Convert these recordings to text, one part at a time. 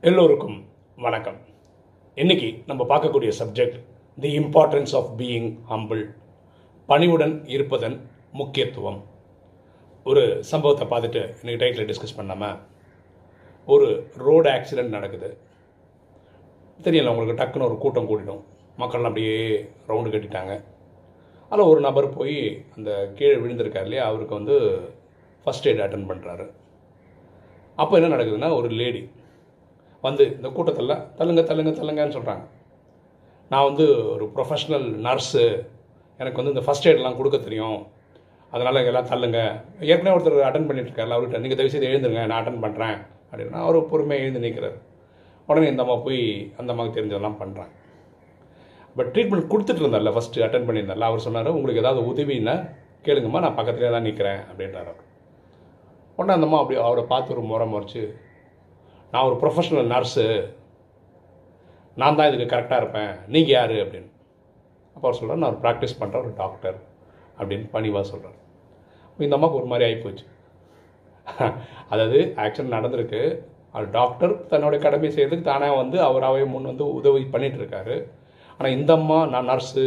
எல்லோருக்கும் வணக்கம். இன்னைக்கு நம்ம பார்க்கக்கூடிய subject the importance of being humble பணிவுடன் இருப்பதன் முக்கியத்துவம். ஒரு சம்பவத்தை பார்த்துட்டு இன்னைக்கு டைட்டில் டிஸ்கஸ் பண்ணாமல் ஒரு ரோடு ஆக்சிடெண்ட் நடக்குது. தெரியல உங்களுக்கு டக்குன்னு ஒரு கூட்டம் கூட்டிடும் மக்கள்லாம் அப்படியே ரவுண்டு கட்டிட்டாங்க. அதில் ஒரு நபர் போய் அந்த கீழே விழுந்திருக்கார் இல்லையா? அவருக்கு வந்து ஃபஸ்ட் எய்ட் அட்டன் பண்ணுறாரு அப்போ என்ன நடக்குதுன்னா ஒரு லேடி வந்து இந்த கூட்டத்தில் தள்ளுங்க தள்ளுங்க தள்ளுங்கன்னு சொல்கிறாங்க நான் வந்து ஒரு ப்ரொஃபஷ்னல் நர்ஸு எனக்கு வந்து இந்த ஃபஸ்ட் எய்ட்லாம் கொடுக்க தெரியும். அதனால் எல்லாம் தள்ளுங்க. ஏற்கனவே ஒருத்தர் அட்டன் பண்ணிட்டுருக்காரு அவர்கிட்ட நீங்கள் தயவு செய்து எழுந்துருங்க நான் அட்டன் பண்ணுறேன் அப்படின்னா அவர் பொறுமையாக எழுந்து நிற்கிறார் உடனே இந்த அம்மா போய் அந்த அம்மாவுக்கு தெரிஞ்சதெல்லாம் பண்ணுறாங்க பட் ட்ரீட்மெண்ட் கொடுத்துட்டு இருந்தார்ல ஃபஸ்ட்டு அட்டன் பண்ணியிருந்தார்ல அவர் சொன்னார் உங்களுக்கு ஏதாவது உதவின்னா கேளுங்கம்மா நான் பக்கத்துலேயே தான் நிற்கிறேன் அப்படின்றார் அவர். உடனே அந்த அம்மா அப்படி அவரை பார்த்து ஒரு முறை முறைச்சு நான் ஒரு ப்ரொஃபஷனல் நர்ஸு நான் தான் இதுக்கு கரெக்டாக இருப்பேன். நீங்கள் யார் அப்படின்னு. அப்போ அவர் சொல்கிறார் நான் ஒரு ப்ராக்டிஸ் பண்ணுற ஒரு டாக்டர் அப்படின்னு பணிவாக சொல்கிறார் இந்த அம்மாவுக்கு ஒரு மாதிரி ஆகிப்போச்சு அதாவது ஆக்சிடென்ட் நடந்திருக்கு. அவர் டாக்டர் தன்னுடைய கடமை செய்யறதுக்கு தானே வந்து அவராகவே முன் வந்து உதவி பண்ணிகிட்ருக்காரு ஆனால் இந்த அம்மா நான் நர்ஸு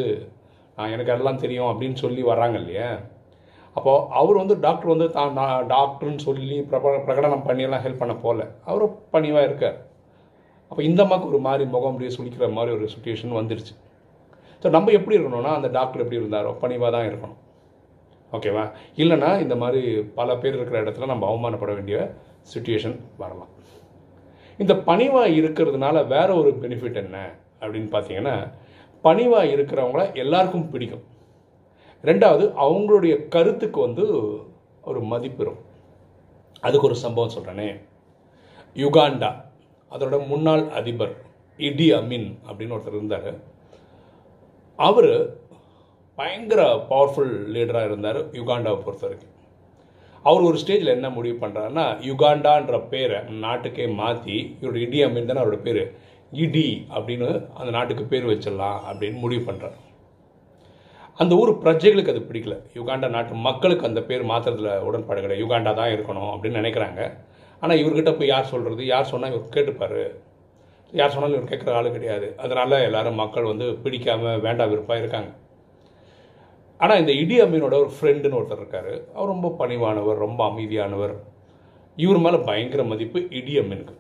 நான் எனக்கு அதெல்லாம் தெரியும் அப்படின்னு சொல்லி வர்றாங்க இல்லையா? அப்போது அவர் வந்து டாக்டர் வந்து தான் நான் டாக்டர்னு சொல்லி பிரப பிரகடனம் பண்ணியெல்லாம் ஹெல்ப் பண்ண போகல. அவரும் பணிவாக இருக்கார். அப்போ இந்த அம்மாவுக்கு ஒரு மாதிரி முகம் அப்படியே சுளிக்கிற மாதிரி ஒரு சுச்சுவேஷன் வந்துடுச்சு ஸோ நம்ம எப்படி இருக்கணும்னா அந்த டாக்டர் எப்படி இருந்தாரோ பணிவாக தான் இருக்கணும். ஓகேவா இல்லைன்னா இந்த மாதிரி பல பேர் இருக்கிற இடத்துல நம்ம அவமானப்பட வேண்டிய சுச்சுவேஷன் வரலாம். இந்த பணிவாக இருக்கிறதுனால வேற ஒரு பெனிஃபிட் என்ன? அப்படின்னு பார்த்தீங்கன்னா பணிவாக இருக்கிறவங்கள எல்லாருக்கும் பிடிக்கும். ரெண்டாவது அவங்களுடைய கருத்துக்கு வந்து ஒரு மதிப்பெறும் அதுக்கு ஒரு சம்பவம் சொல்கிறேனே யுகாண்டா அதோட முன்னாள் அதிபர் இடி அமின் அப்படின்னு ஒருத்தர் இருந்தார். அவர் பயங்கர பவர்ஃபுல் லீடராக இருந்தார் யுகாண்டாவை பொறுத்த வரைக்கும். அவர் ஒரு ஸ்டேஜில் என்ன முடிவு பண்ணுறாருன்னா யுகாண்டான்ற பேரை நாட்டுக்கே மாற்றி இவரோட இடி அமின் தானே அவரோட பேர் இடி அப்படின்னு அந்த நாட்டுக்கு பேர் வச்சிடலாம் அப்படின்னு முடிவு பண்ணுறார் அந்த ஊர் பிரஜைகளுக்கு அது பிடிக்கல. யுகாண்டா நாட்டு மக்களுக்கு அந்த பேர் மாற்றுறதுல உடன்பாடு கிடையாது யுகாண்டா தான் இருக்கணும் அப்படின்னு நினைக்கிறாங்க. ஆனால் இவர்கிட்ட போய் யார் சொல்கிறது யார் சொன்னால் இவர் கேட்டுப்பார். யார் சொன்னாலும் இவர் கேட்குற ஆள் கிடையாது. அதனால் எல்லாரும் மக்கள் வந்து பிடிக்காமல் வேண்டாம் விருப்பாக இருக்காங்க. ஆனால் இந்த இடி அமீனோட ஒரு ஃப்ரெண்டுன்னு ஒருத்தர் இருக்கார். அவர் ரொம்ப பணிவானவர் ரொம்ப அமைதியானவர். இவர் மேலே பயங்கர மதிப்பு இடி அம்மீனுக்கு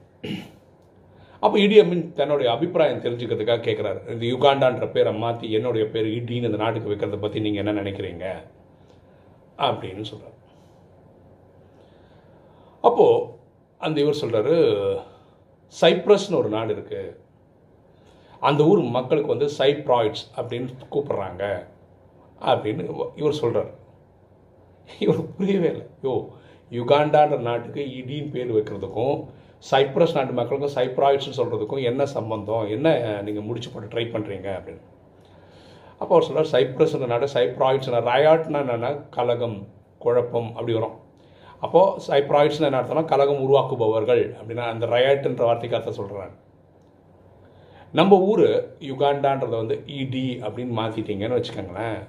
அப்போ இடி அமீன் தன்னுடைய அபிப்பிராயம் தெரிஞ்சுக்கிறதுக்காக கேட்குறாரு இந்த யுகாண்டான்ற பேரை மாற்றி என்னுடைய பேர் இடின்னு இந்த நாட்டுக்கு வைக்கிறத பற்றி நீங்கள் என்ன நினைக்கிறீங்க? அப்படின்னு சொல்கிறார் அப்போது அந்த இவர் சொல்கிறாரு சைப்ரஸ்னு ஒரு நாடு இருக்குது அந்த ஊர் மக்களுக்கு வந்து சைப்ராய்ட்ஸ் அப்படின்னு கூப்பிட்றாங்க. அப்படின்னு இவர் சொல்கிறார் இவர் புரியவே இல்லை. யோ யுகாண்டான்ற நாட்டுக்கு இடின்னு பேர் வைக்கிறதுக்கும் சைப்ரஸ் நாட்டு மக்களுக்கும் சைப்ராய்ட்ஸ்னு சொல்கிறதுக்கும் என்ன சம்பந்தம்? என்ன நீங்கள் முடிச்சு போட்டு ட்ரை பண்ணுறீங்க அப்படின்னு. அப்போ அவர் சொல்கிறார் சைப்ரஸ்ன்ற நாடு சைப்ராய்ட்ஸ்னா ரயாட்னா என்னென்னா கலகம் குழப்பம் அப்படி வரும். அப்போது சைப்ராய்ட்ஸ்னு என்ன அர்த்தம்னா கலகம் உருவாக்குபவர்கள் அப்படின்னா அந்த ரயாட்டுன்ற வார்த்தைக்கு அர்த்தம் சொல்கிறாங்க நம்ம ஊர் யுகாண்டான்றதை வந்து இடி அப்படின்னு மாற்றிட்டீங்கன்னு வச்சுக்கோங்களேன்.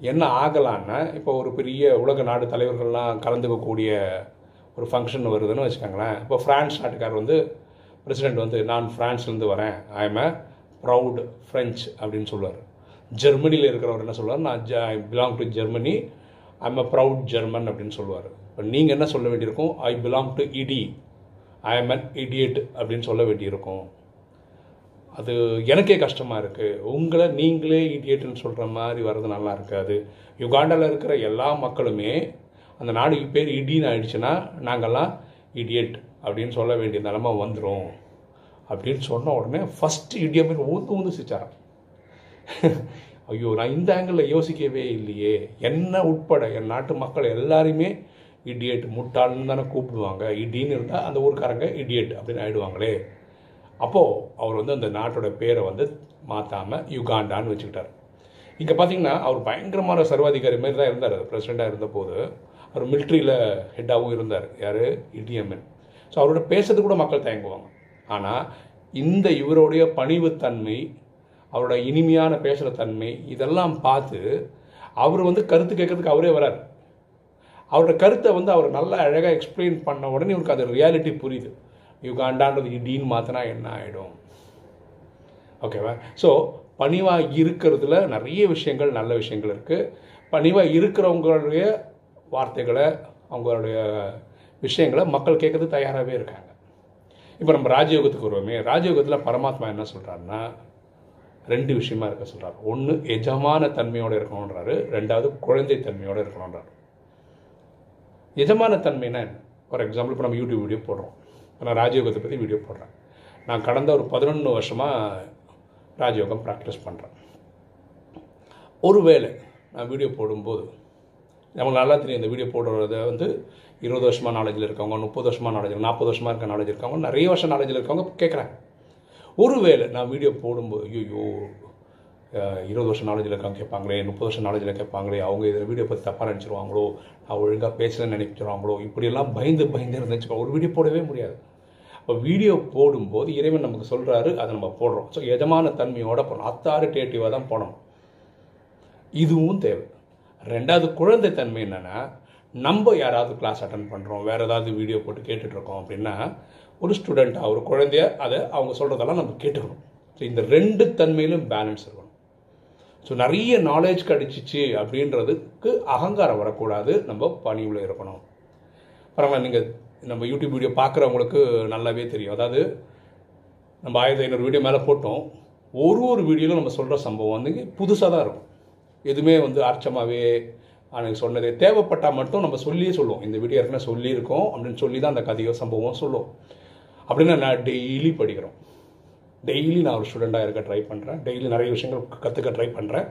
என்ன ஆகலான்னா இப்போ ஒரு பெரிய உலக நாடு தலைவர்கள்லாம் கலந்துக்கக்கூடிய ஒரு ஃபங்க்ஷன் வருதுன்னு வச்சுக்கோங்களேன். இப்போ ஃப்ரான்ஸ் நாட்டுக்கார் வந்து பிரசிடெண்ட் வந்து நான் ஃப்ரான்ஸ்லேருந்து வரேன். I am a proud French அப்படின்னு சொல்லுவார். ஜெர்மனியில் இருக்கிறவர் என்ன சொல்லுவார்? நான் ஜ I belong to Germany I am a proud German அப்படின்னு சொல்லுவார். இப்போ நீங்கள் என்ன சொல்ல வேண்டியிருக்கும்? ஐ பிலாங் டு இடி ஐ எம் அன் இடியட் அப்படின்னு சொல்ல வேண்டியிருக்கும். அது எனக்கே கஷ்டமாக இருக்குது உங்களை நீங்களே இடியேட்டுன்னு சொல்கிற மாதிரி வர்றது நல்லா இருக்காது. யுகாண்டாவில் இருக்கிற எல்லா மக்களுமே அந்த நாடுக்கு பேர் இடின்னு ஆயிடுச்சுன்னா நாங்கள்லாம் இடியட் அப்படின்னு சொல்ல வேண்டிய நிலமை வந்துடும் அப்படின்னு சொன்ன உடனே ஃபஸ்ட்டு இடியமே ஊந்து ஊந்து சிரிச்சாராம். ஐயோ நான் இந்த ஆங்கிளில் யோசிக்கவே இல்லையே. என்ன உட்பட என் நாட்டு மக்கள் எல்லாருமே இடியட் முட்டாள்னு தானே கூப்பிடுவாங்க. இடின்னு இருந்தால் அந்த ஊருக்காரங்க இடியட் அப்படின்னு ஆயிடுவாங்களே. அப்போது அவர் வந்து அந்த நாட்டோட பேரை வந்து மாற்றாமல் யுகாண்டான்னு வச்சுக்கிட்டார். இங்கே பார்த்தீங்கன்னா அவர் பயங்கரமான சர்வாதிகாரி மாதிரி தான் இருந்தார். பிரசிடெண்ட்டாக இருந்தபோது அவர் மிலிட்ரியில் ஹெட்டாகவும் இருந்தார். யார்? இடிஎம்என் ஸோ அவரோட பேசுறது கூட மக்கள் தயங்குவாங்க. ஆனால் இந்த இவருடைய பணிவுத்தன்மை அவரோட இனிமையான பேசுகிற தன்மை இதெல்லாம் பார்த்து அவர் வந்து கருத்து கேட்கறதுக்கு அவரே வரார். அவரோட கருத்தை வந்து அவர் நல்லா அழகாக எக்ஸ்பிளைன் பண்ண உடனே இவருக்கு அது ரியாலிட்டி புரியுது. யுகாண்டான்றது இடின்னு மாற்றினா என்ன ஆகிடும் ஓகேவா ஸோ பணிவாக இருக்கிறதுல நிறைய விஷயங்கள் நல்ல விஷயங்கள் இருக்குது பணிவாக இருக்கிறவங்களுடைய வார்த்தைகளை அவங்களுடைய விஷயங்களை மக்கள் கேட்கறது தயாராகவே இருக்காங்க. இப்போ நம்ம ராஜயோகத்துக்கு வருவோமே. ராஜயோகத்தில் பரமாத்மா என்ன சொல்கிறாருன்னா ரெண்டு விஷயமா இருக்க சொல்கிறார் ஒன்று எஜமான தன்மையோடு இருக்கணுன்றாரு ரெண்டாவது குழந்தை தன்மையோடு இருக்கணுன்றாரு எஜமான தன்மைனா என்ன? ஃபார் எக்ஸாம்பிள் இப்போ நம்ம யூடியூப் வீடியோ போடுறோம். நான் ராஜயோகத்தை பற்றி வீடியோ போடுறேன். நான் கடந்த ஒரு பதினொன்று வருஷமாக ராஜயோகம் ப்ராக்டிஸ் பண்ணுறேன் ஒருவேளை நான் வீடியோ போடும்போது நமக்கு நல்லா தெரியும் இந்த வீடியோ போடுறத வந்து இருபது வருஷமாக நாலேஜில் இருக்கவங்க முப்பது வருஷமாக நாலேஜ் நாற்பது வருஷமாக இருக்க நாலேஜ் இருக்கவங்க நிறைய வருஷம் நாலேஜில் இருக்கவங்க கேட்குறாங்க ஒருவேளை நான் வீடியோ போடும்போது ஐயோ இருபது வருஷம் நாலேஜில் இருக்காங்க கேட்பாங்களே முப்பது வருஷம் நாலேஜில் கேட்பாங்களே அவங்க இதில் வீடியோ பற்றி தப்பாக நினச்சிருவாங்களோ நான் ஒழுங்காக பேசலன்னு நினைச்சிருவாங்களோ இப்படியெல்லாம் பயந்து பயந்து இருந்துச்சு ஒரு வீடியோ போடவே முடியாது. இப்போ வீடியோ போடும்போது இறைவன் நமக்கு சொல்கிறாரு அதை நம்ம போடுறோம். ஸோ எஜமான தன்மையோட போகணும் அத்தாரிட்டேட்டிவாக தான் போடணும் இதுவும் தேவை. ரெண்டாவது குழந்தை தன்மை என்னென்னா நம்ம யாராவது கிளாஸ் அட்டன் பண்ணுறோம் வேறு ஏதாவது வீடியோ போட்டு கேட்டுட்ருக்கோம் அப்படின்னா ஒரு ஸ்டூடெண்ட்டாக ஒரு குழந்தைய அதை அவங்க சொல்கிறதெல்லாம் நம்ம கேட்டுக்கணும். ஸோ இந்த ரெண்டு தன்மையிலும் பேலன்ஸ் இருக்கணும். ஸோ நிறைய நாலேஜ் கிடச்சிச்சு அப்படின்றதுக்கு அகங்காரம் வரக்கூடாது. நம்ம பணிவில் இருக்கணும். பரவாயில்ல நீங்கள் நம்ம யூடியூப் வீடியோ பார்க்குறவங்களுக்கு நல்லாவே தெரியும். அதாவது நம்ம ஆயிரத்தி ஐநூறு வீடியோ மேலே போட்டோம். ஒரு ஒரு வீடியோவில் நம்ம சொல்கிற சம்பவம் வந்து புதுசாக தான் இருக்கும். எதுவுமே வந்து அர்ச்சமாகவே எனக்கு சொன்னதே தேவைப்பட்டால் மட்டும் நம்ம சொல்லியே சொல்லுவோம். இந்த வீடியோ ஏற்கனவே சொல்லியிருக்கோம் அப்படின்னு சொல்லி தான் அந்த கதையோ சம்பவம் சொல்லுவோம் அப்படின்னு நான் டெய்லி படிக்கிறோம். டெய்லி நான் ஒரு ஸ்டூடெண்ட்டாக இருக்க ட்ரை பண்ணுறேன் டெய்லி நிறைய விஷயங்கள் கற்றுக்க ட்ரை பண்ணுறேன்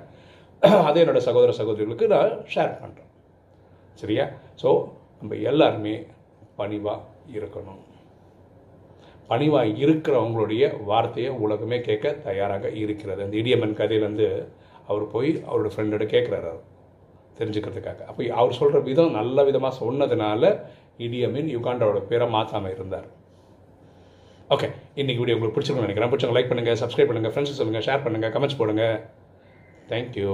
அதே என்னோடய சகோதர சகோதரிகளுக்கு நான் ஷேர் பண்ணுறேன் சரியா? ஸோ நம்ம எல்லாருமே பணிவாக இருக்கணும். பணிவாக இருக்கிறவங்களுடைய வார்த்தையை உலகமே கேட்க தயாராக இருக்கிறது. அந்த இடியம்மன் கதையிலேருந்து அவர் போய் அவரோட ஃப்ரெண்டோட கேட்குறாரு அவர். தெரிஞ்சுக்கிறதுக்காக. அப்போ அவர் சொல்கிற விதம் நல்ல விதமாக சொன்னதுனால இடியமின் யுகாண்டாவோட பேரை மாற்றாமல் இருந்தார். ஓகே இன்றைக்கி வீடியோ உங்களுக்கு பிடிச்சிருக்கும்னு நினைக்கிறேன். பிடிச்சவங்க லைக் பண்ணுங்கள் சப்ஸ்கிரைப் பண்ணுங்கள் ஃப்ரெண்ட்ஸ் சொல்லுங்கள் ஷேர் பண்ணுங்கள் கமெண்ட்ஸ் போடுங்கள் தேங்க்யூ